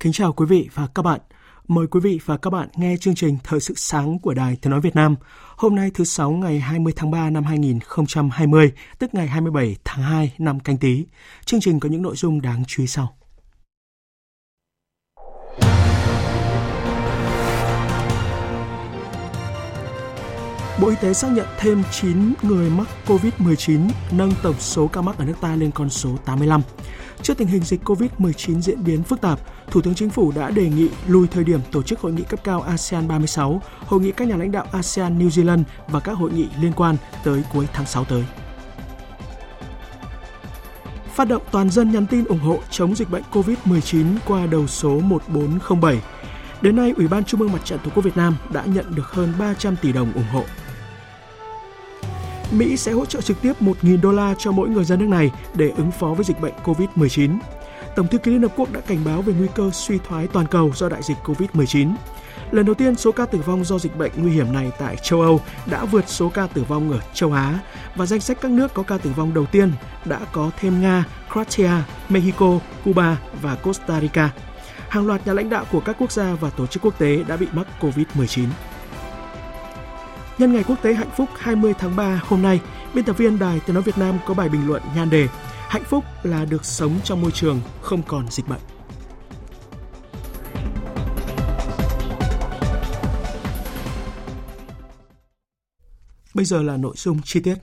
Kính chào quý vị và các bạn. Mời quý vị và các bạn nghe chương trình Thời sự sáng của Đài Tiếng Nói Việt Nam. Hôm nay thứ Sáu ngày 20 tháng 3 năm 2020, tức ngày 27 tháng 2 năm canh tí. Chương trình có những nội dung đáng chú ý sau. Bộ Y tế xác nhận thêm 9 người mắc COVID-19, nâng tổng số ca mắc ở nước ta lên con số 85. Trước tình hình dịch COVID-19 diễn biến phức tạp, Thủ tướng Chính phủ đã đề nghị lùi thời điểm tổ chức hội nghị cấp cao ASEAN 36, hội nghị các nhà lãnh đạo ASEAN New Zealand và các hội nghị liên quan tới cuối tháng 6 tới. Phát động toàn dân nhắn tin ủng hộ chống dịch bệnh COVID-19 qua đầu số 1407. Đến nay, Ủy ban Trung ương Mặt trận Tổ quốc Việt Nam đã nhận được hơn 300 tỷ đồng ủng hộ. Mỹ sẽ hỗ trợ trực tiếp 1.000 đô la cho mỗi người dân nước này để ứng phó với dịch bệnh COVID-19. Tổng thư ký Liên Hợp Quốc đã cảnh báo về nguy cơ suy thoái toàn cầu do đại dịch COVID-19. Lần đầu tiên, số ca tử vong do dịch bệnh nguy hiểm này tại châu Âu đã vượt số ca tử vong ở châu Á và danh sách các nước có ca tử vong đầu tiên đã có thêm Nga, Croatia, Mexico, Cuba và Costa Rica. Hàng loạt nhà lãnh đạo của các quốc gia và tổ chức quốc tế đã bị mắc COVID-19. Nhân ngày quốc tế hạnh phúc 20 tháng 3 hôm nay, biên tập viên Đài Tiếng nói Việt Nam có bài bình luận nhan đề Hạnh phúc là được sống trong môi trường không còn dịch bệnh. Bây giờ là nội dung chi tiết.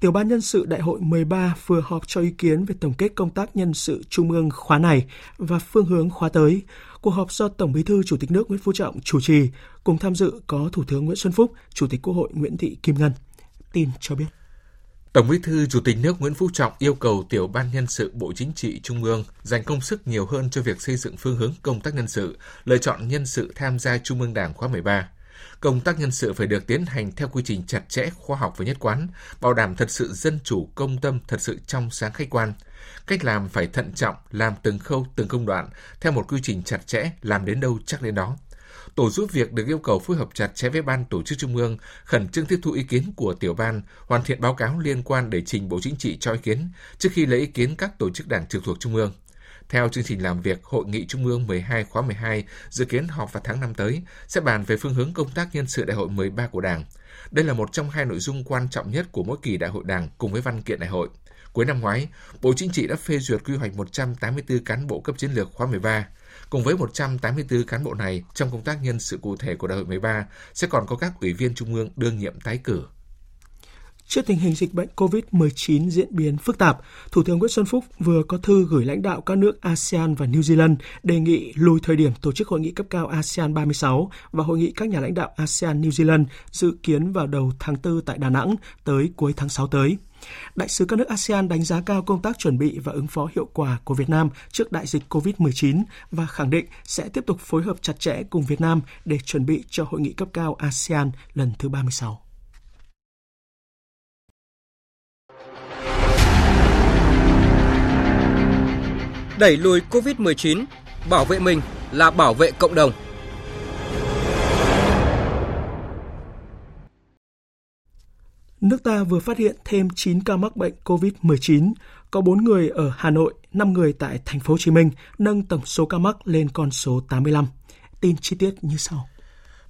Tiểu ban nhân sự Đại hội 13 vừa họp cho ý kiến về tổng kết công tác nhân sự Trung ương khóa này và phương hướng khóa tới. Cuộc họp do Tổng Bí thư Chủ tịch nước Nguyễn Phú Trọng chủ trì, cùng tham dự có Thủ tướng Nguyễn Xuân Phúc, Chủ tịch Quốc hội Nguyễn Thị Kim Ngân. Tin cho biết. Tổng Bí thư Chủ tịch nước Nguyễn Phú Trọng yêu cầu Tiểu ban nhân sự Bộ Chính trị Trung ương dành công sức nhiều hơn cho việc xây dựng phương hướng công tác nhân sự, lựa chọn nhân sự tham gia Trung ương Đảng khóa 13 công tác nhân sự phải được tiến hành theo quy trình chặt chẽ, khoa học và nhất quán, bảo đảm thật sự dân chủ, công tâm, thật sự trong sáng khách quan. Cách làm phải thận trọng, làm từng khâu, từng công đoạn, theo một quy trình chặt chẽ, làm đến đâu chắc đến đó. Tổ giúp việc được yêu cầu phối hợp chặt chẽ với ban tổ chức trung ương, khẩn trương tiếp thu ý kiến của tiểu ban, hoàn thiện báo cáo liên quan để trình Bộ Chính trị cho ý kiến trước khi lấy ý kiến các tổ chức đảng trực thuộc trung ương. Theo chương trình làm việc, Hội nghị Trung ương 12 khóa 12 dự kiến họp vào tháng 5 tới sẽ bàn về phương hướng công tác nhân sự đại hội 13 của Đảng. Đây là một trong hai nội dung quan trọng nhất của mỗi kỳ đại hội Đảng cùng với văn kiện đại hội. Cuối năm ngoái, Bộ Chính trị đã phê duyệt quy hoạch 184 cán bộ cấp chiến lược khóa 13. Cùng với 184 cán bộ này, trong công tác nhân sự cụ thể của đại hội 13 sẽ còn có các ủy viên trung ương đương nhiệm tái cử. Trước tình hình dịch bệnh COVID-19 diễn biến phức tạp, Thủ tướng Nguyễn Xuân Phúc vừa có thư gửi lãnh đạo các nước ASEAN và New Zealand đề nghị lùi thời điểm tổ chức hội nghị cấp cao ASEAN 36 và hội nghị các nhà lãnh đạo ASEAN New Zealand dự kiến vào đầu tháng 4 tại Đà Nẵng tới cuối tháng 6 tới. Đại sứ các nước ASEAN đánh giá cao công tác chuẩn bị và ứng phó hiệu quả của Việt Nam trước đại dịch COVID-19 và khẳng định sẽ tiếp tục phối hợp chặt chẽ cùng Việt Nam để chuẩn bị cho hội nghị cấp cao ASEAN lần thứ 36. Đẩy lùi COVID-19, bảo vệ mình là bảo vệ cộng đồng. Nước ta vừa phát hiện thêm 9 ca mắc bệnh COVID-19, có 4 người ở Hà Nội, 5 người tại thành phố Hồ Chí Minh, nâng tổng số ca mắc lên con số 85. Tin chi tiết như sau.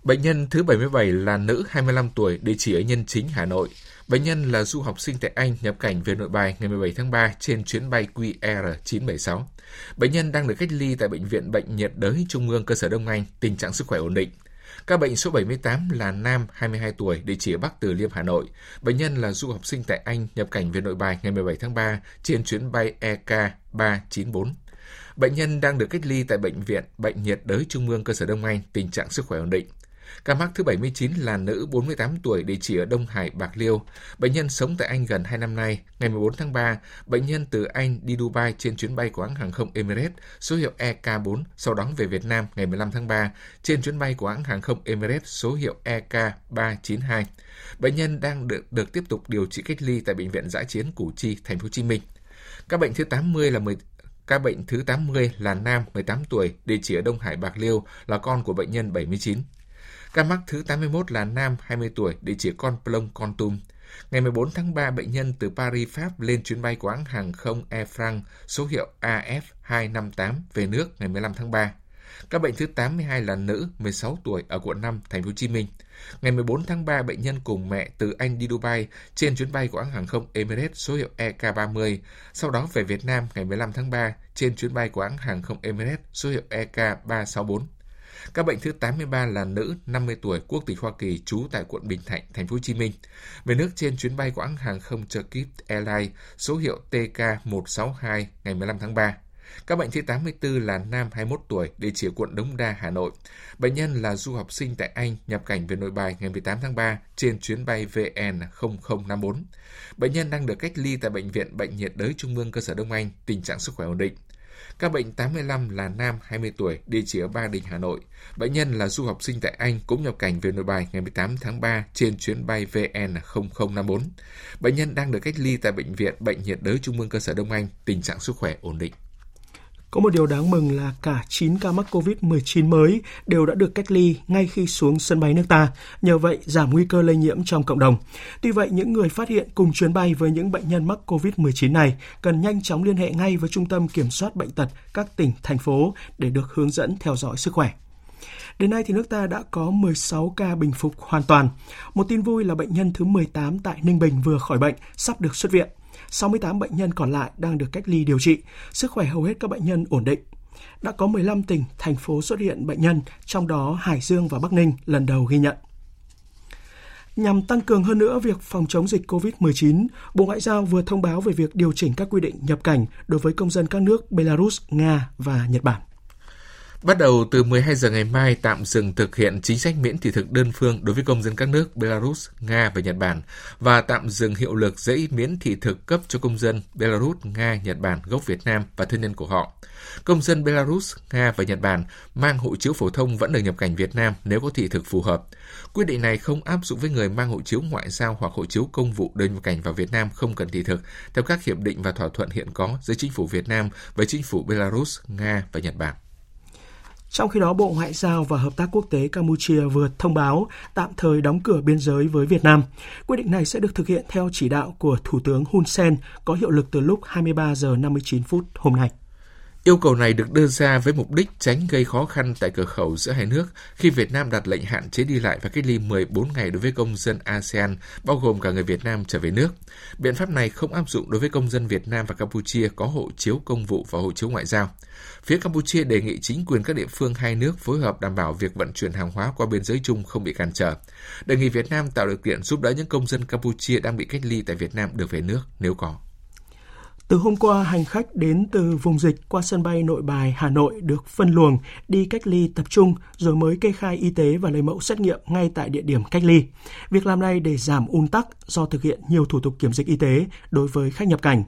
Bệnh nhân thứ 77 là nữ 25 tuổi, địa chỉ ở Nhân Chính, Hà Nội. Bệnh nhân là du học sinh tại Anh nhập cảnh về nội bài ngày 17 tháng 3 trên chuyến bay QR976. Bệnh nhân đang được cách ly tại Bệnh viện Bệnh nhiệt đới Trung ương cơ sở Đông Anh, tình trạng sức khỏe ổn định. Ca bệnh số 78 là nam 22 tuổi, địa chỉ ở Bắc Từ Liêm, Hà Nội. Bệnh nhân là du học sinh tại Anh, nhập cảnh về nội bài ngày 17 tháng 3 trên chuyến bay EK 394. Bệnh nhân đang được cách ly tại Bệnh viện Bệnh nhiệt đới Trung ương cơ sở Đông Anh, tình trạng sức khỏe ổn định. Ca mắc thứ 79 là nữ 48 tuổi địa chỉ ở Đông Hải, Bạc Liêu. Bệnh nhân sống tại Anh gần 2 năm nay. Ngày 14 tháng 3, bệnh nhân từ Anh đi Dubai trên chuyến bay của hãng hàng không Emirates số hiệu EK4, sau đó về Việt Nam ngày 15 tháng 3 trên chuyến bay của hãng hàng không Emirates số hiệu EK392. Bệnh nhân đang được, được tiếp tục điều trị cách ly tại bệnh viện giã chiến Củ Chi, thành phố Hồ Chí Minh. Các bệnh thứ 80 là 10, Ca bệnh thứ 80 là nam 18 tuổi, địa chỉ ở Đông Hải, Bạc Liêu, là con của bệnh nhân 79. Ca mắc thứ 81 là nam 20 tuổi, địa chỉ Con Plong, Con Tum. Ngày 14 tháng 3, bệnh nhân từ Paris, Pháp lên chuyến bay của hãng hàng không Air France số hiệu AF258 về nước ngày 15 tháng 3. Các bệnh thứ 82 là nữ 16 tuổi ở quận 5, thành phố Hồ Chí Minh. Ngày 14 tháng 3, bệnh nhân cùng mẹ từ Anh đi Dubai trên chuyến bay của hãng hàng không Emirates số hiệu EK30, sau đó về Việt Nam ngày 15 tháng 3 trên chuyến bay của hãng hàng không Emirates số hiệu EK364. Các bệnh thứ 83 là nữ 50 tuổi quốc tịch Hoa Kỳ trú tại quận Bình Thạnh, thành phố Hồ Chí Minh. Về nước trên chuyến bay của hãng hàng không Turkish Airlines số hiệu TK162 ngày 15 tháng 3. Các bệnh thứ 84 là nam 21 tuổi, địa chỉ quận Đống Đa, Hà Nội. Bệnh nhân là du học sinh tại Anh, nhập cảnh về nội bài ngày 18 tháng 3 trên chuyến bay VN0054. Bệnh nhân đang được cách ly tại Bệnh viện Bệnh nhiệt đới Trung ương cơ sở Đông Anh, tình trạng sức khỏe ổn định. Các bệnh 85 là nam 20 tuổi, địa chỉ ở Ba Đình, Hà Nội. Bệnh nhân là du học sinh tại Anh cũng nhập cảnh về nội bài ngày 18 tháng 3 trên chuyến bay VN0054. Bệnh nhân đang được cách ly tại Bệnh viện Bệnh nhiệt đới Trung ương cơ sở Đông Anh, tình trạng sức khỏe ổn định. Có một điều đáng mừng là cả 9 ca mắc COVID-19 mới đều đã được cách ly ngay khi xuống sân bay nước ta, nhờ vậy giảm nguy cơ lây nhiễm trong cộng đồng. Tuy vậy, những người phát hiện cùng chuyến bay với những bệnh nhân mắc COVID-19 này cần nhanh chóng liên hệ ngay với Trung tâm Kiểm soát Bệnh tật các tỉnh, thành phố để được hướng dẫn theo dõi sức khỏe. Đến nay thì nước ta đã có 16 ca bình phục hoàn toàn. Một tin vui là bệnh nhân thứ 18 tại Ninh Bình vừa khỏi bệnh, sắp được xuất viện. 68 bệnh nhân còn lại đang được cách ly điều trị, sức khỏe hầu hết các bệnh nhân ổn định. Đã có 15 tỉnh, thành phố xuất hiện bệnh nhân, trong đó Hải Dương và Bắc Ninh lần đầu ghi nhận. Nhằm tăng cường hơn nữa việc phòng chống dịch COVID-19, Bộ Ngoại giao vừa thông báo về việc điều chỉnh các quy định nhập cảnh đối với công dân các nước Belarus, Nga và Nhật Bản. Bắt đầu từ 12 giờ ngày mai tạm dừng thực hiện chính sách miễn thị thực đơn phương đối với công dân các nước Belarus, Nga và Nhật Bản và tạm dừng hiệu lực giấy miễn thị thực cấp cho công dân Belarus, Nga, Nhật Bản gốc Việt Nam và thân nhân của họ. Công dân Belarus, Nga và Nhật Bản mang hộ chiếu phổ thông vẫn được nhập cảnh Việt Nam nếu có thị thực phù hợp. Quyết định này không áp dụng với người mang hộ chiếu ngoại giao hoặc hộ chiếu công vụ đơn nhập cảnh vào Việt Nam không cần thị thực theo các hiệp định và thỏa thuận hiện có giữa chính phủ Việt Nam với chính phủ Belarus, Nga và Nhật Bản. Trong khi đó, Bộ Ngoại giao và Hợp tác Quốc tế Campuchia vừa thông báo tạm thời đóng cửa biên giới với Việt Nam. Quyết định này sẽ được thực hiện theo chỉ đạo của Thủ tướng Hun Sen, có hiệu lực từ lúc 23 giờ 59 phút hôm nay. Yêu cầu này được đưa ra với mục đích tránh gây khó khăn tại cửa khẩu giữa hai nước khi Việt Nam đặt lệnh hạn chế đi lại và cách ly 14 ngày đối với công dân ASEAN, bao gồm cả người Việt Nam trở về nước. Biện pháp này không áp dụng đối với công dân Việt Nam và Campuchia có hộ chiếu công vụ và hộ chiếu ngoại giao. Phía Campuchia đề nghị chính quyền các địa phương hai nước phối hợp đảm bảo việc vận chuyển hàng hóa qua biên giới chung không bị cản trở. Đề nghị Việt Nam tạo điều kiện giúp đỡ những công dân Campuchia đang bị cách ly tại Việt Nam được về nước nếu có. Từ hôm qua, hành khách đến từ vùng dịch qua sân bay Nội Bài, Hà Nội được phân luồng đi cách ly tập trung rồi mới kê khai y tế và lấy mẫu xét nghiệm ngay tại địa điểm cách ly. Việc làm này để giảm un tắc do thực hiện nhiều thủ tục kiểm dịch y tế đối với khách nhập cảnh.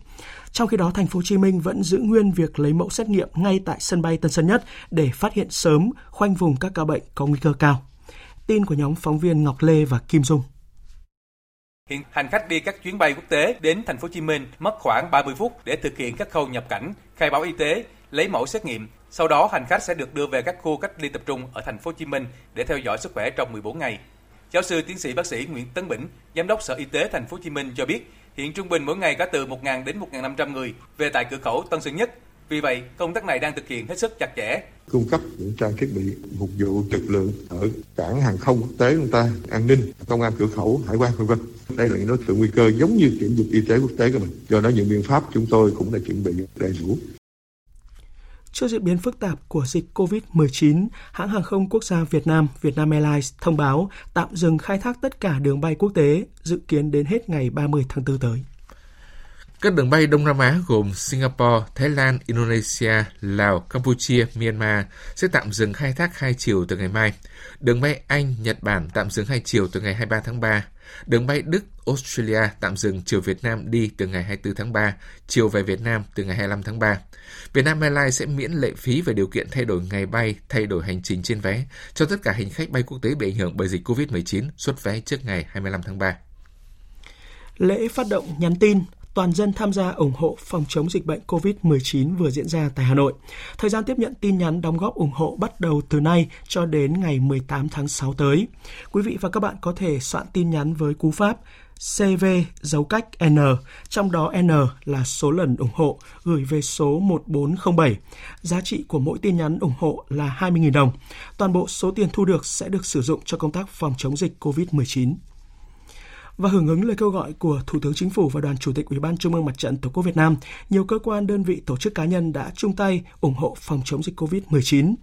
Trong khi đó, thành phố Hồ Chí Minh vẫn giữ nguyên việc lấy mẫu xét nghiệm ngay tại sân bay Tân Sơn Nhất để phát hiện sớm, khoanh vùng các ca bệnh có nguy cơ cao. Tin của nhóm phóng viên Ngọc Lê và Kim Dung. Hiện hành khách đi các chuyến bay quốc tế đến thành phố Hồ Chí Minh mất khoảng 30 phút để thực hiện các khâu nhập cảnh, khai báo y tế, lấy mẫu xét nghiệm. Sau đó hành khách sẽ được đưa về các khu cách ly tập trung ở thành phố Hồ Chí Minh để theo dõi sức khỏe trong 14 ngày. Giáo sư tiến sĩ bác sĩ Nguyễn Tấn Bỉnh, giám đốc Sở Y tế thành phố Hồ Chí Minh cho biết, hiện trung bình mỗi ngày có từ 1.000 đến 1.500 người về tại cửa khẩu Tân Sơn Nhất. Vì vậy, công tác này đang thực hiện hết sức chặt chẽ. Cung cấp những trang thiết bị phục vụ lực lượng ở cảng hàng không quốc tế chúng ta, an ninh, công an cửa khẩu, hải quan vân vân. Đây là những đối tượng nguy cơ giống như kiểm dịch y tế quốc tế của mình. Do đó những biện pháp chúng tôi cũng đã chuẩn bị đầy đủ. Trước diễn biến phức tạp của dịch COVID-19, hãng hàng không quốc gia Việt Nam, Vietnam Airlines thông báo tạm dừng khai thác tất cả đường bay quốc tế, dự kiến đến hết ngày 30 tháng 4 tới. Các đường bay Đông Nam Á gồm Singapore, Thái Lan, Indonesia, Lào, Campuchia, Myanmar sẽ tạm dừng khai thác hai chiều từ ngày mai. Đường bay Anh, Nhật Bản tạm dừng hai chiều từ ngày 23 tháng 3. Đường bay Đức, Australia tạm dừng chiều Việt Nam đi từ ngày 24 tháng 3, chiều về Việt Nam từ ngày 25 tháng 3. Vietnam Airlines sẽ miễn lệ phí về điều kiện thay đổi ngày bay, thay đổi hành trình trên vé cho tất cả hành khách bay quốc tế bị ảnh hưởng bởi dịch COVID-19 xuất vé trước ngày 25 tháng 3. Lễ phát động nhắn tin toàn dân tham gia ủng hộ phòng chống dịch bệnh COVID-19 vừa diễn ra tại Hà Nội. Thời gian tiếp nhận tin nhắn đóng góp ủng hộ bắt đầu từ nay cho đến ngày 18 tháng 6 tới. Quý vị và các bạn có thể soạn tin nhắn với cú pháp CV dấu cách N, trong đó N là số lần ủng hộ gửi về số 1407. Giá trị của mỗi tin nhắn ủng hộ là 20.000 đồng. Toàn bộ số tiền thu được sẽ được sử dụng cho công tác phòng chống dịch COVID-19 và hưởng ứng lời kêu gọi của Thủ tướng Chính phủ và Đoàn Chủ tịch Ủy ban Trung ương Mặt trận Tổ quốc Việt Nam, nhiều cơ quan, đơn vị, tổ chức cá nhân đã chung tay ủng hộ phòng chống dịch COVID-19.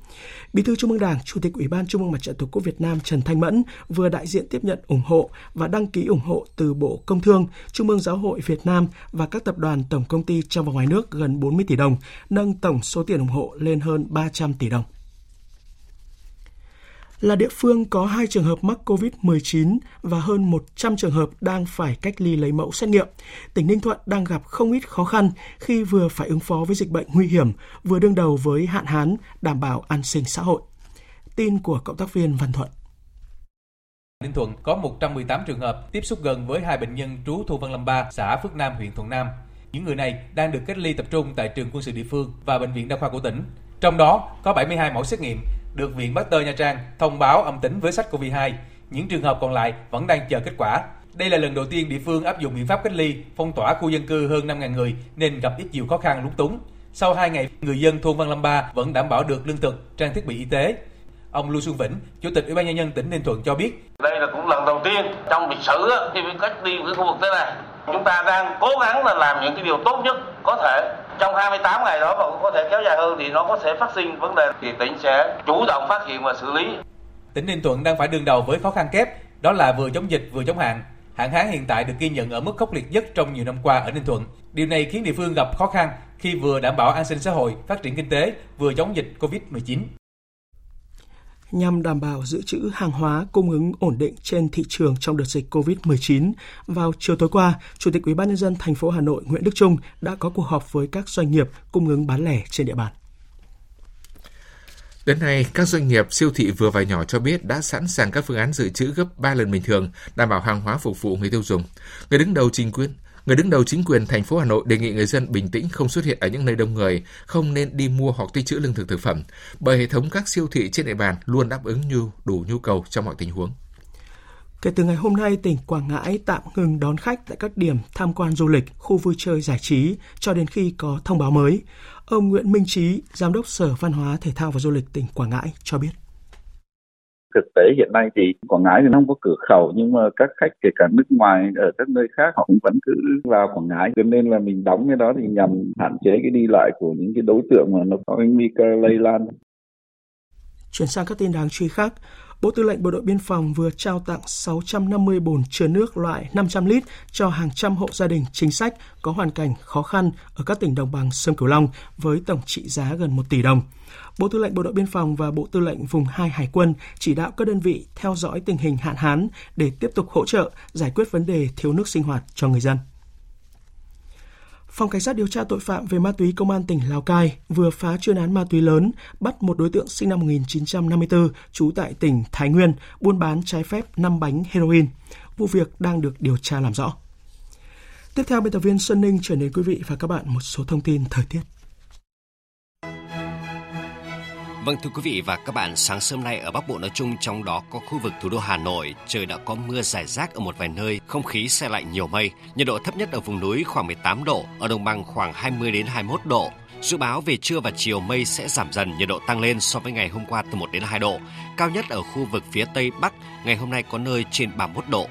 Bí thư Trung ương Đảng, Chủ tịch Ủy ban Trung ương Mặt trận Tổ quốc Việt Nam Trần Thanh Mẫn vừa đại diện tiếp nhận ủng hộ và đăng ký ủng hộ từ Bộ Công Thương, Trung ương Giáo hội Việt Nam và các tập đoàn tổng công ty trong và ngoài nước gần 40 tỷ đồng, nâng tổng số tiền ủng hộ lên hơn 300 tỷ đồng là địa phương có hai trường hợp mắc COVID-19 và hơn 100 trường hợp đang phải cách ly lấy mẫu xét nghiệm. Tỉnh Ninh Thuận đang gặp không ít khó khăn khi vừa phải ứng phó với dịch bệnh nguy hiểm, vừa đương đầu với hạn hán, đảm bảo an sinh xã hội. Tin của cộng tác viên Văn Thuận. Ninh Thuận có 118 trường hợp tiếp xúc gần với hai bệnh nhân trú Thu Văn Lâm Ba, xã Phước Nam, huyện Thuận Nam. Những người này đang được cách ly tập trung tại trường quân sự địa phương và bệnh viện đa khoa của tỉnh. Trong đó có 72 mẫu xét nghiệm được Viện Pasteur Nha Trang thông báo âm tính với SARS-CoV-2. Những trường hợp còn lại vẫn đang chờ kết quả. Đây là lần đầu tiên địa phương áp dụng biện pháp cách ly, phong tỏa khu dân cư hơn 5.000 người nên gặp ít nhiều khó khăn lúng túng. Sau 2 ngày, người dân thôn Văn Lâm Ba vẫn đảm bảo được lương thực, trang thiết bị y tế. Ông Lưu Xuân Vĩnh, Chủ tịch Ủy ban nhân dân tỉnh Ninh Thuận cho biết: Đây là cũng lần đầu tiên trong lịch sử khi cách ly cái khu vực thế này, chúng ta đang cố gắng là làm những cái điều tốt nhất có thể trong 28 ngày đó mà có thể kéo dài hơn thì nó có thể phát sinh vấn đề thì tỉnh sẽ chủ động phát hiện và xử lý. Tỉnh Ninh Thuận đang phải đương đầu với khó khăn kép, đó là vừa chống dịch vừa chống hạn. Hạn hán hiện tại được ghi nhận ở mức khốc liệt nhất trong nhiều năm qua ở Ninh Thuận. Điều này khiến địa phương gặp khó khăn khi vừa đảm bảo an sinh xã hội, phát triển kinh tế, vừa chống dịch Covid-19 nhằm đảm bảo giữ trữ hàng hóa cung ứng ổn định trên thị trường trong đợt dịch COVID-19. Vào chiều tối qua, Chủ tịch Ủy ban nhân dân thành phố Hà Nội Nguyễn Đức Trung đã có cuộc họp với các doanh nghiệp cung ứng bán lẻ trên địa bàn. Đến nay, các doanh nghiệp siêu thị vừa và nhỏ cho biết đã sẵn sàng các phương án dự trữ gấp 3 lần bình thường, đảm bảo hàng hóa phục vụ người tiêu dùng. Người đứng đầu chính quyền Người đứng đầu chính quyền thành phố Hà Nội đề nghị người dân bình tĩnh không xuất hiện ở những nơi đông người, không nên đi mua hoặc tích trữ lương thực thực phẩm, bởi hệ thống các siêu thị trên địa bàn luôn đáp ứng nhu đủ nhu cầu trong mọi tình huống. Kể từ ngày hôm nay, tỉnh Quảng Ngãi tạm ngừng đón khách tại các điểm tham quan du lịch, khu vui chơi giải trí cho đến khi có thông báo mới. Ông Nguyễn Minh Trí, Giám đốc Sở Văn hóa Thể thao và Du lịch tỉnh Quảng Ngãi cho biết. Thực tế hiện nay thì Quảng Ngãi thì không có cửa khẩu nhưng mà các khách kể cả nước ngoài ở các nơi khác họ cũng vẫn cứ vào Quảng Ngãi cho nên là mình đóng cái đó thì nhằm hạn chế cái đi lại của những cái đối tượng mà nó có cái nguy cơ lây lan. Chuyển sang các tin đáng chú ý khác, Bộ Tư lệnh Bộ đội Biên phòng vừa trao tặng 650 bồn chứa nước loại 500 lít cho hàng trăm hộ gia đình chính sách có hoàn cảnh khó khăn ở các tỉnh đồng bằng sông Cửu Long với tổng trị giá gần 1 tỷ đồng. Bộ Tư lệnh Bộ đội Biên phòng và Bộ Tư lệnh Vùng 2 Hải quân chỉ đạo các đơn vị theo dõi tình hình hạn hán để tiếp tục hỗ trợ giải quyết vấn đề thiếu nước sinh hoạt cho người dân. Phòng Cảnh sát điều tra tội phạm về ma túy Công an tỉnh Lào Cai vừa phá chuyên án ma túy lớn, bắt một đối tượng sinh năm 1954, trú tại tỉnh Thái Nguyên, buôn bán trái phép 5 bánh heroin. Vụ việc đang được điều tra làm rõ. Tiếp theo, biên tập viên Xuân Ninh chuyển đến quý vị và các bạn một số thông tin thời tiết. Vâng thưa quý vị và các bạn, sáng sớm nay ở Bắc Bộ nói chung trong đó có khu vực thủ đô Hà Nội, trời đã có mưa rải rác ở một vài nơi, không khí xe lạnh nhiều mây, nhiệt độ thấp nhất ở vùng núi khoảng 18 độ, ở đồng bằng khoảng 20 đến 21 độ. Dự báo về trưa và chiều mây sẽ giảm dần, nhiệt độ tăng lên so với ngày hôm qua từ 1 đến 2 độ. Cao nhất ở khu vực phía Tây Bắc, ngày hôm nay có nơi trên 31 độ.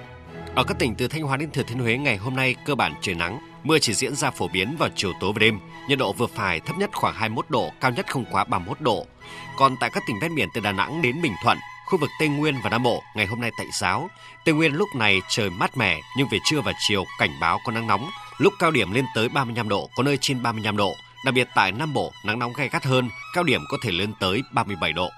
Ở các tỉnh từ Thanh Hóa đến Thừa Thiên Huế ngày hôm nay cơ bản trời nắng, Mưa chỉ diễn ra phổ biến vào chiều tối và đêm, nhiệt độ vừa phải thấp nhất khoảng 21 độ, cao nhất không quá 31 độ. Còn tại các tỉnh ven biển từ Đà Nẵng đến Bình Thuận, khu vực Tây Nguyên và Nam Bộ ngày hôm nay tạnh giáo. Tây Nguyên lúc này trời mát mẻ nhưng về trưa và chiều cảnh báo có nắng nóng, lúc cao điểm lên tới 35 độ, có nơi trên 35 độ. Đặc biệt tại Nam Bộ, nắng nóng gay gắt hơn, cao điểm có thể lên tới 37 độ.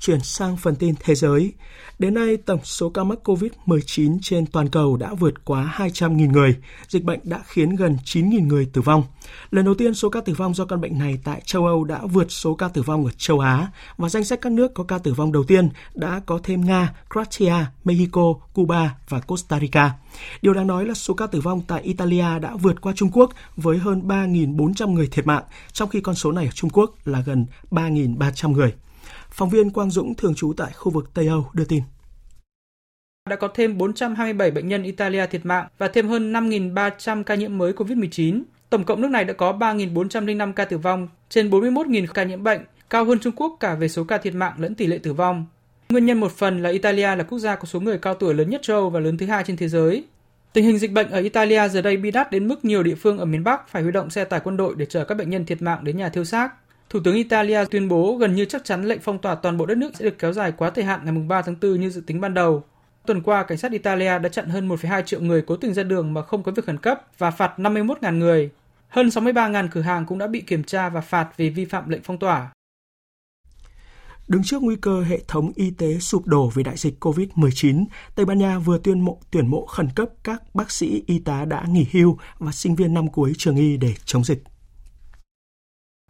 Chuyển sang phần tin thế giới. Đến nay, tổng số ca mắc COVID-19 trên toàn cầu đã vượt quá 200.000 người. Dịch bệnh đã khiến gần 9.000 người tử vong. Lần đầu tiên, số ca tử vong do căn bệnh này tại châu Âu đã vượt số ca tử vong ở châu Á. Và danh sách các nước có ca tử vong đầu tiên đã có thêm Nga, Croatia, Mexico, Cuba và Costa Rica. Điều đáng nói là số ca tử vong tại Italia đã vượt qua Trung Quốc với hơn 3.400 người thiệt mạng, trong khi con số này ở Trung Quốc là gần 3.300 người. Phóng viên Quang Dũng thường trú tại khu vực Tây Âu đưa tin. Đã có thêm 427 bệnh nhân Italia thiệt mạng và thêm hơn 5.300 ca nhiễm mới COVID-19. Tổng cộng nước này đã có 3.405 ca tử vong, trên 41.000 ca nhiễm bệnh, cao hơn Trung Quốc cả về số ca thiệt mạng lẫn tỷ lệ tử vong. Nguyên nhân một phần là Italia là quốc gia có số người cao tuổi lớn nhất châu Âu và lớn thứ hai trên thế giới. Tình hình dịch bệnh ở Italia giờ đây bi đát đến mức nhiều địa phương ở miền Bắc phải huy động xe tải quân đội để chở các bệnh nhân thiệt mạng đến nhà thiêu xác. Thủ tướng Italia tuyên bố gần như chắc chắn lệnh phong tỏa toàn bộ đất nước sẽ được kéo dài quá thời hạn ngày 3 tháng 4 như dự tính ban đầu. Tuần qua, cảnh sát Italia đã chặn hơn 1,2 triệu người cố tình ra đường mà không có việc khẩn cấp và phạt 51.000 người. Hơn 63.000 cửa hàng cũng đã bị kiểm tra và phạt vì vi phạm lệnh phong tỏa. Đứng trước nguy cơ hệ thống y tế sụp đổ vì đại dịch COVID-19, Tây Ban Nha vừa tuyên mộ tuyển mộ khẩn cấp các bác sĩ y tá đã nghỉ hưu và sinh viên năm cuối trường y để chống dịch.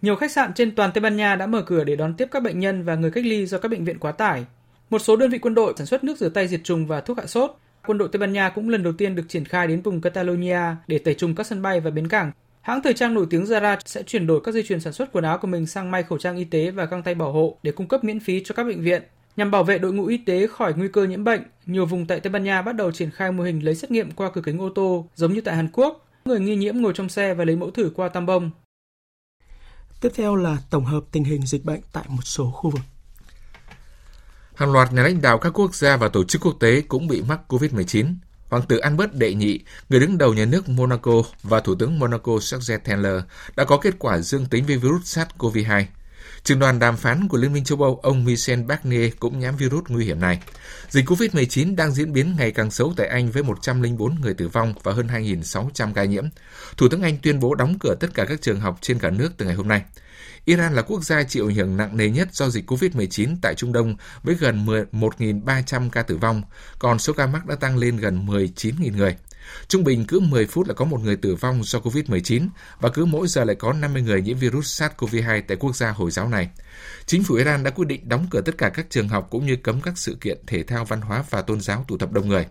Nhiều khách sạn trên toàn Tây Ban Nha đã mở cửa để đón tiếp các bệnh nhân và người cách ly do các bệnh viện quá tải. Một số đơn vị quân đội sản xuất nước rửa tay diệt trùng và thuốc hạ sốt. Quân đội Tây Ban Nha cũng lần đầu tiên được triển khai đến vùng Catalonia để tẩy trùng các sân bay và bến cảng. Hãng thời trang nổi tiếng Zara sẽ chuyển đổi các dây chuyền sản xuất quần áo của mình sang may khẩu trang y tế và găng tay bảo hộ để cung cấp miễn phí cho các bệnh viện. Nhằm bảo vệ đội ngũ y tế khỏi nguy cơ nhiễm bệnh, nhiều vùng tại Tây Ban Nha bắt đầu triển khai mô hình lấy xét nghiệm qua cửa kính ô tô, giống như tại Hàn Quốc. Người nghi nhiễm ngồi trong xe và lấy mẫu thử qua tam bông. Tiếp theo là tổng hợp tình hình dịch bệnh tại một số khu vực. Hàng loạt nhà lãnh đạo các quốc gia và tổ chức quốc tế cũng bị mắc COVID-19. Hoàng tử Albert đệ nhị, người đứng đầu nhà nước Monaco và Thủ tướng Monaco Jacques Taylor đã có kết quả dương tính với virus SARS-CoV-2. Trường đoàn đàm phán của Liên minh châu Âu ông Michel Barnier cũng nhắm virus nguy hiểm này. Dịch COVID-19 đang diễn biến ngày càng xấu tại Anh với 104 người tử vong và hơn 2.600 ca nhiễm. Thủ tướng Anh tuyên bố đóng cửa tất cả các trường học trên cả nước từ ngày hôm nay. Iran là quốc gia chịu ảnh hưởng nặng nề nhất do dịch COVID-19 tại Trung Đông với gần 1.300 ca tử vong, còn số ca mắc đã tăng lên gần 19.000 người. Trung bình cứ 10 phút là có một người tử vong do COVID-19 và cứ mỗi giờ lại có 50 người nhiễm virus SARS-CoV-2 tại quốc gia Hồi giáo này. Chính phủ Iran đã quyết định đóng cửa tất cả các trường học cũng như cấm các sự kiện thể thao văn hóa và tôn giáo tụ tập đông người.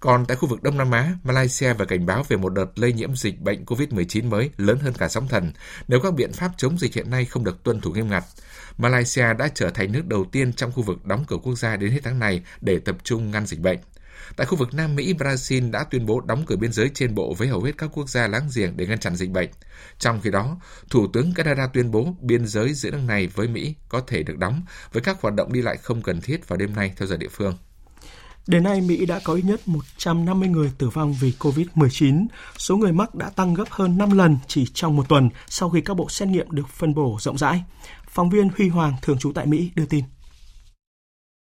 Còn tại khu vực Đông Nam Á, Malaysia vừa cảnh báo về một đợt lây nhiễm dịch bệnh COVID-19 mới lớn hơn cả sóng thần nếu các biện pháp chống dịch hiện nay không được tuân thủ nghiêm ngặt. Malaysia đã trở thành nước đầu tiên trong khu vực đóng cửa quốc gia đến hết tháng này để tập trung ngăn dịch bệnh. Tại khu vực Nam Mỹ, Brazil đã tuyên bố đóng cửa biên giới trên bộ với hầu hết các quốc gia láng giềng để ngăn chặn dịch bệnh. Trong khi đó, Thủ tướng Canada tuyên bố biên giới giữa nước này với Mỹ có thể được đóng với các hoạt động đi lại không cần thiết vào đêm nay theo giờ địa phương. Đến nay, Mỹ đã có ít nhất 150 người tử vong vì COVID-19. Số người mắc đã tăng gấp hơn 5 lần chỉ trong một tuần sau khi các bộ xét nghiệm được phân bổ rộng rãi. Phóng viên Huy Hoàng, thường trú tại Mỹ, đưa tin.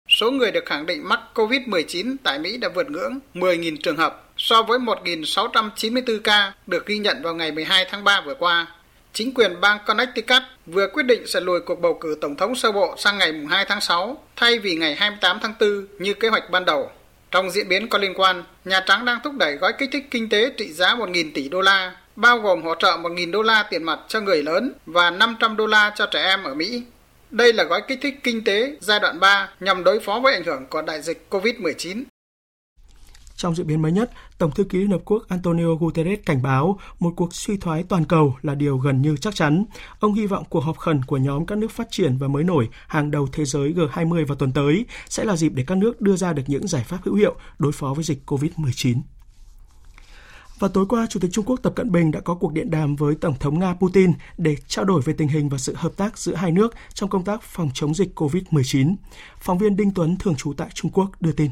Số người được khẳng định mắc COVID-19 tại Mỹ đã vượt ngưỡng 10.000 trường hợp so với 1.694 ca được ghi nhận vào ngày 12 tháng 3 vừa qua. Chính quyền bang Connecticut vừa quyết định sẽ lùi cuộc bầu cử tổng thống sơ bộ sang ngày 2 tháng 6 thay vì ngày 28 tháng 4 như kế hoạch ban đầu. Trong diễn biến có liên quan, Nhà Trắng đang thúc đẩy gói kích thích kinh tế trị giá 1.000 tỷ đô la, bao gồm hỗ trợ 1.000 đô la tiền mặt cho người lớn và 500 đô la cho trẻ em ở Mỹ. Đây là gói kích thích kinh tế giai đoạn 3 nhằm đối phó với ảnh hưởng của đại dịch COVID-19. Trong diễn biến mới nhất, Tổng thư ký Liên Hợp Quốc Antonio Guterres cảnh báo một cuộc suy thoái toàn cầu là điều gần như chắc chắn. Ông hy vọng cuộc họp khẩn của nhóm các nước phát triển và mới nổi hàng đầu thế giới G20 vào tuần tới sẽ là dịp để các nước đưa ra được những giải pháp hữu hiệu đối phó với dịch COVID-19. Và tối qua, Chủ tịch Trung Quốc Tập Cận Bình đã có cuộc điện đàm với Tổng thống Nga Putin để trao đổi về tình hình và sự hợp tác giữa hai nước trong công tác phòng chống dịch COVID-19. Phóng viên Đinh Tuấn, thường trú tại Trung Quốc, đưa tin.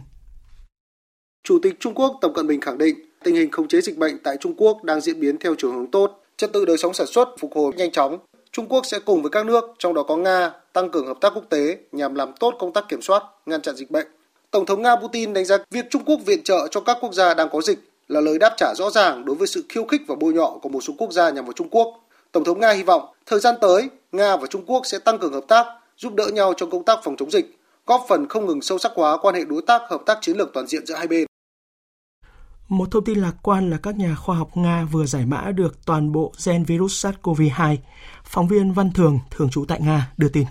Chủ tịch Trung Quốc Tập Cận Bình khẳng định tình hình khống chế dịch bệnh tại Trung Quốc đang diễn biến theo chiều hướng tốt, trật tự đời sống sản xuất phục hồi nhanh chóng. Trung Quốc sẽ cùng với các nước, trong đó có Nga, tăng cường hợp tác quốc tế nhằm làm tốt công tác kiểm soát, ngăn chặn dịch bệnh. Tổng thống Nga Putin đánh giá việc Trung Quốc viện trợ cho các quốc gia đang có dịch là lời đáp trả rõ ràng đối với sự khiêu khích và bôi nhọ của một số quốc gia nhằm vào Trung Quốc. Tổng thống Nga hy vọng thời gian tới, Nga và Trung Quốc sẽ tăng cường hợp tác, giúp đỡ nhau trong công tác phòng chống dịch, góp phần không ngừng sâu sắc hóa quan hệ đối tác hợp tác chiến lược toàn diện giữa hai bên. Một thông tin lạc quan là các nhà khoa học Nga vừa giải mã được toàn bộ gen virus SARS-CoV-2. Phóng viên Văn Thường, thường trú tại Nga, đưa tin.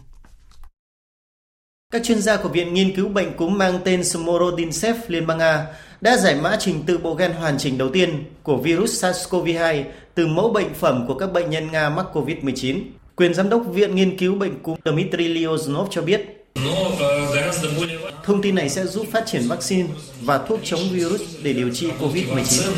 Các chuyên gia của Viện Nghiên cứu Bệnh cúm mang tên Smorodinsev Liên bang Nga đã giải mã trình tự bộ gen hoàn chỉnh đầu tiên của virus SARS-CoV-2 từ mẫu bệnh phẩm của các bệnh nhân Nga mắc COVID-19. Quyền giám đốc Viện Nghiên cứu Bệnh cúm Dmitry Lyosnov cho biết, Thông tin này sẽ giúp phát triển vaccine và thuốc chống virus để điều trị COVID-19.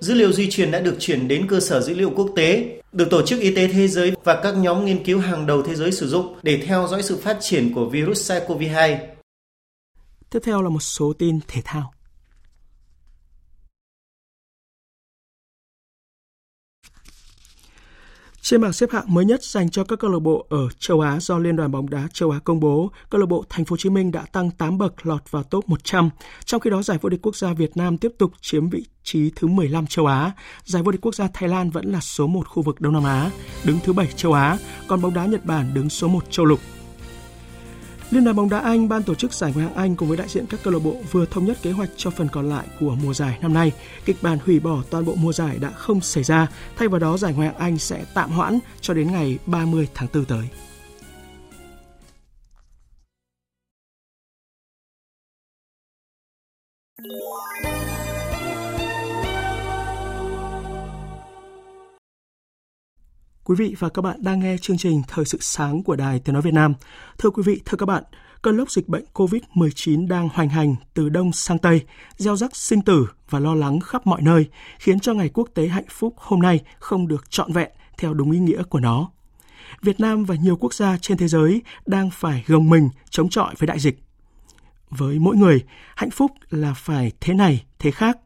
Dữ liệu di truyền đã được chuyển đến cơ sở dữ liệu quốc tế, được Tổ chức Y tế Thế giới và các nhóm nghiên cứu hàng đầu thế giới sử dụng để theo dõi sự phát triển của virus SARS-CoV-2. Tiếp theo là một số tin thể thao. Trên bảng xếp hạng mới nhất dành cho các câu lạc bộ ở châu Á do Liên đoàn bóng đá châu Á công bố, câu lạc bộ Thành phố Hồ Chí Minh đã tăng 8 bậc lọt vào top 100. Trong khi đó, giải vô địch quốc gia Việt Nam tiếp tục chiếm vị trí thứ 15 châu Á. Giải vô địch quốc gia Thái Lan vẫn là số 1 khu vực Đông Nam Á, đứng thứ 7 châu Á, còn bóng đá Nhật Bản đứng số 1 châu lục. Liên đoàn bóng đá Anh, ban tổ chức giải Ngoại hạng Anh cùng với đại diện các câu lạc bộ vừa thống nhất kế hoạch cho phần còn lại của mùa giải năm nay. Kịch bản hủy bỏ toàn bộ mùa giải đã không xảy ra, thay vào đó giải Ngoại hạng Anh sẽ tạm hoãn cho đến ngày 30 tháng 4 tới. Quý vị và các bạn đang nghe chương trình Thời sự sáng của Đài Tiếng Nói Việt Nam. Thưa quý vị, thưa các bạn, cơn lốc dịch bệnh COVID-19 đang hoành hành từ Đông sang Tây, gieo rắc sinh tử và lo lắng khắp mọi nơi, khiến cho Ngày Quốc tế Hạnh phúc hôm nay không được trọn vẹn theo đúng ý nghĩa của nó. Việt Nam và nhiều quốc gia trên thế giới đang phải gồng mình chống chọi với đại dịch. Với mỗi người, hạnh phúc là phải thế này, thế khác.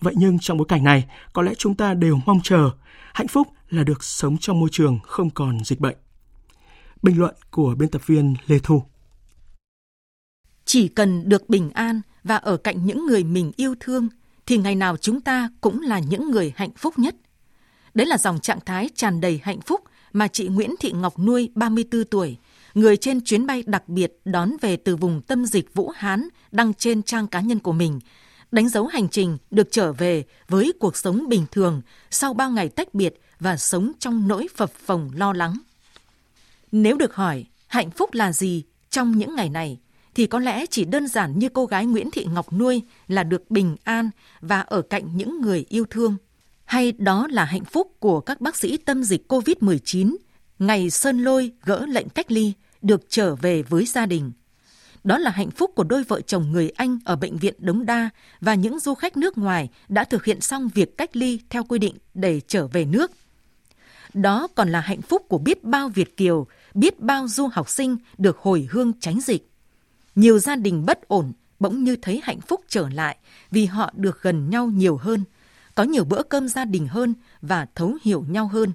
Vậy nhưng trong bối cảnh này, có lẽ chúng ta đều mong chờ hạnh phúc là được sống trong môi trường không còn dịch bệnh. Bình luận của biên tập viên Lê Thu. Chỉ cần được bình an và ở cạnh những người mình yêu thương thì ngày nào chúng ta cũng là những người hạnh phúc nhất. Đấy là dòng trạng thái tràn đầy hạnh phúc mà chị Nguyễn Thị Ngọc Nuôi, 34 tuổi, người trên chuyến bay đặc biệt đón về từ vùng tâm dịch Vũ Hán đăng trên trang cá nhân của mình, đánh dấu hành trình được trở về với cuộc sống bình thường sau bao ngày tách biệt và sống trong nỗi phập phồng lo lắng. Nếu được hỏi hạnh phúc là gì trong những ngày này, thì có lẽ chỉ đơn giản như cô gái Nguyễn Thị Ngọc nuôi là được bình an và ở cạnh những người yêu thương. Hay đó là hạnh phúc của các bác sĩ tâm dịch COVID-19, ngày Sơn Lôi gỡ lệnh cách ly, được trở về với gia đình. Đó là hạnh phúc của đôi vợ chồng người Anh ở bệnh viện Đống Đa và những du khách nước ngoài đã thực hiện xong việc cách ly theo quy định để trở về nước. Đó còn là hạnh phúc của biết bao Việt Kiều, biết bao du học sinh được hồi hương tránh dịch. Nhiều gia đình bất ổn bỗng như thấy hạnh phúc trở lại vì họ được gần nhau nhiều hơn, có nhiều bữa cơm gia đình hơn và thấu hiểu nhau hơn.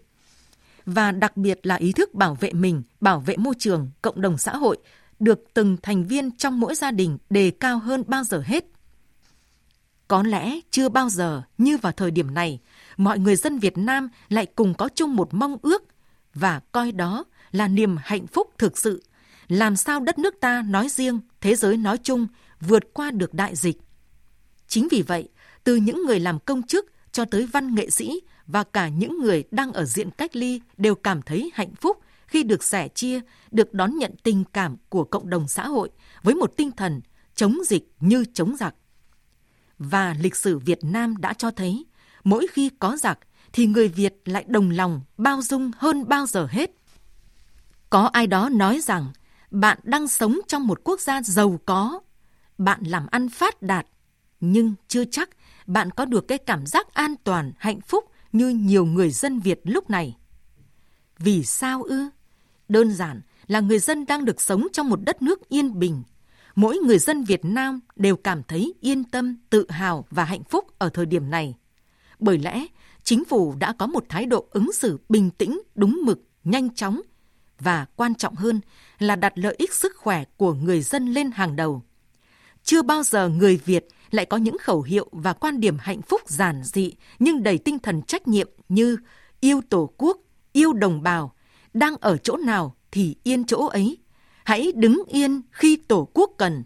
Và đặc biệt là ý thức bảo vệ mình, bảo vệ môi trường, cộng đồng xã hội được từng thành viên trong mỗi gia đình đề cao hơn bao giờ hết. Có lẽ chưa bao giờ như vào thời điểm này, mọi người dân Việt Nam lại cùng có chung một mong ước và coi đó là niềm hạnh phúc thực sự, làm sao đất nước ta nói riêng, thế giới nói chung vượt qua được đại dịch. Chính vì vậy, từ những người làm công chức cho tới văn nghệ sĩ và cả những người đang ở diện cách ly đều cảm thấy hạnh phúc khi được sẻ chia, được đón nhận tình cảm của cộng đồng xã hội với một tinh thần chống dịch như chống giặc. Và lịch sử Việt Nam đã cho thấy, mỗi khi có giặc thì người Việt lại đồng lòng, bao dung hơn bao giờ hết. Có ai đó nói rằng bạn đang sống trong một quốc gia giàu có, bạn làm ăn phát đạt, Nhưng chưa chắc bạn có được cái cảm giác an toàn, hạnh phúc như nhiều người dân Việt lúc này. Vì sao ư? Đơn giản là người dân đang được sống trong một đất nước yên bình. Mỗi người dân Việt Nam đều cảm thấy yên tâm, tự hào và hạnh phúc ở thời điểm này. Bởi lẽ, chính phủ đã có một thái độ ứng xử bình tĩnh, đúng mực, nhanh chóng và quan trọng hơn là đặt lợi ích sức khỏe của người dân lên hàng đầu. Chưa bao giờ người Việt lại có những khẩu hiệu và quan điểm hạnh phúc giản dị nhưng đầy tinh thần trách nhiệm như yêu Tổ quốc, yêu đồng bào, đang ở chỗ nào thì yên chỗ ấy. Hãy đứng yên khi Tổ quốc cần.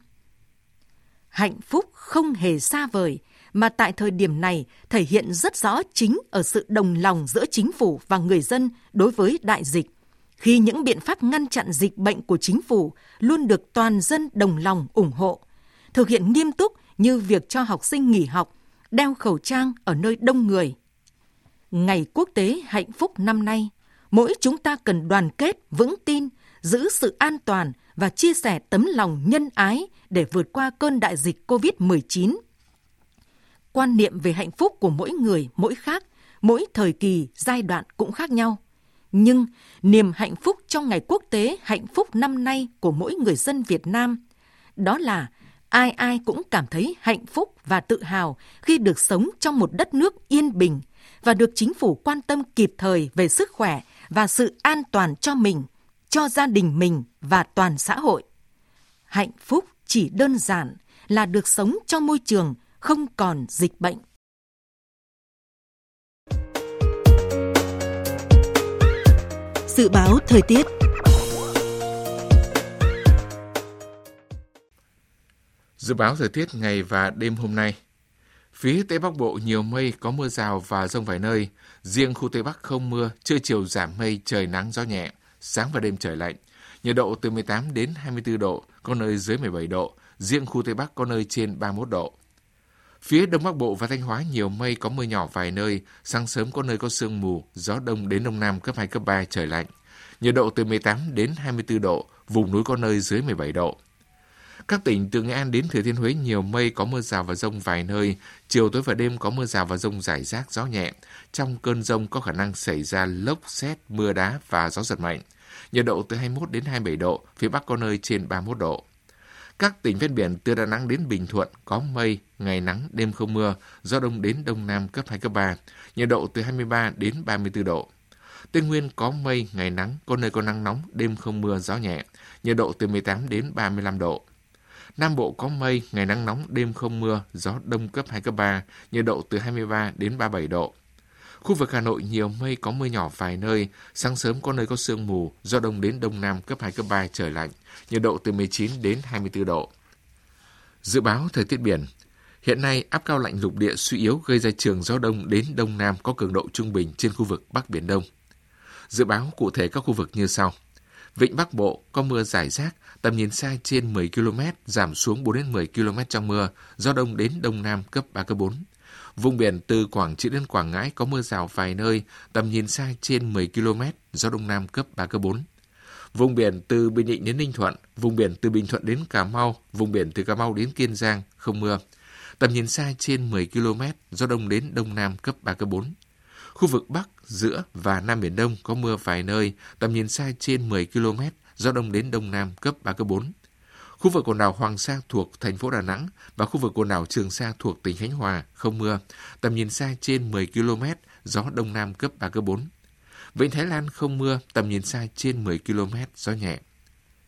Hạnh phúc không hề xa vời, mà tại thời điểm này thể hiện rất rõ chính ở sự đồng lòng giữa chính phủ và người dân đối với đại dịch. Khi những biện pháp ngăn chặn dịch bệnh của chính phủ luôn được toàn dân đồng lòng ủng hộ, thực hiện nghiêm túc như việc cho học sinh nghỉ học, đeo khẩu trang ở nơi đông người. Ngày quốc tế hạnh phúc năm nay, mỗi chúng ta cần đoàn kết, vững tin, giữ sự an toàn và chia sẻ tấm lòng nhân ái để vượt qua cơn đại dịch COVID-19. Quan niệm về hạnh phúc của mỗi người mỗi khác, mỗi thời kỳ, giai đoạn cũng khác nhau. Nhưng niềm hạnh phúc trong ngày quốc tế hạnh phúc năm nay của mỗi người dân Việt Nam đó là ai ai cũng cảm thấy hạnh phúc và tự hào khi được sống trong một đất nước yên bình và được chính phủ quan tâm kịp thời về sức khỏe và sự an toàn cho mình, cho gia đình mình và toàn xã hội. Hạnh phúc chỉ đơn giản là được sống trong môi trường không còn dịch bệnh. Dự báo thời tiết Dự báo thời tiết ngày và đêm hôm nay. Phía Tây Bắc Bộ nhiều mây, có mưa rào và rông vài nơi. Riêng khu Tây Bắc không mưa, trưa chiều giảm mây, trời nắng gió nhẹ. Sáng và đêm trời lạnh. Nhiệt độ từ 18 đến 24 độ, có nơi dưới 17 độ. Riêng khu Tây Bắc có nơi trên 31 độ. Phía Đông Bắc Bộ và Thanh Hóa nhiều mây, có mưa nhỏ vài nơi. Sáng sớm có nơi có sương mù, gió đông đến đông nam cấp 2, cấp 3, trời lạnh. Nhiệt độ từ 18 đến 24 độ, vùng núi có nơi dưới 17 độ. Các tỉnh từ Nghệ An đến Thừa Thiên Huế nhiều mây có mưa rào và rông vài nơi, chiều tối và đêm có mưa rào và rông rải rác gió nhẹ. Trong cơn rông có khả năng xảy ra lốc, xét, mưa đá và gió giật mạnh. Nhiệt độ từ 21 đến 27 độ, phía Bắc có nơi trên 31 độ. Các tỉnh ven biển từ Đà Nẵng đến Bình Thuận có mây, ngày nắng, đêm không mưa, gió đông đến đông nam cấp 2, cấp 3, nhiệt độ từ 23 đến 34 độ. Tây Nguyên có mây, ngày nắng, có nơi có nắng nóng, đêm không mưa, gió nhẹ, nhiệt độ từ 18 đến 35 độ. Nam Bộ có mây, ngày nắng nóng, đêm không mưa, gió đông cấp 2, cấp 3, nhiệt độ từ 23 đến 37 độ. Khu vực Hà Nội nhiều mây có mưa nhỏ vài nơi, sáng sớm có nơi có sương mù, gió đông đến đông nam cấp 2, cấp 3, trời lạnh, nhiệt độ từ 19 đến 24 độ. Dự báo thời tiết biển Hiện nay, áp cao lạnh lục địa suy yếu gây ra trường gió đông đến đông nam có cường độ trung bình trên khu vực Bắc Biển Đông. Dự báo cụ thể các khu vực như sau. Vịnh Bắc Bộ có mưa rải rác, tầm nhìn xa trên 10 km, giảm xuống 4 đến 10 km trong mưa, gió đông đến đông nam cấp 3, cấp 4. Vùng biển từ Quảng Trị đến Quảng Ngãi có mưa rào vài nơi, tầm nhìn xa trên 10 km, gió đông nam cấp 3, cấp 4. Vùng biển từ Bình Định đến Ninh Thuận, vùng biển từ Bình Thuận đến Cà Mau, vùng biển từ Cà Mau đến Kiên Giang, không mưa. Tầm nhìn xa trên 10 km, gió đông đến đông nam cấp 3, cấp 4. Khu vực Bắc, giữa và Nam Biển Đông có mưa vài nơi, tầm nhìn xa trên 10 km, gió đông đến đông nam cấp 3, cấp 4. Khu vực quần đảo Hoàng Sa thuộc thành phố Đà Nẵng và khu vực quần đảo Trường Sa thuộc tỉnh Khánh Hòa không mưa, tầm nhìn xa trên 10 km, gió đông nam cấp 3, cấp 4. Vịnh Thái Lan không mưa, tầm nhìn xa trên 10 km, gió nhẹ.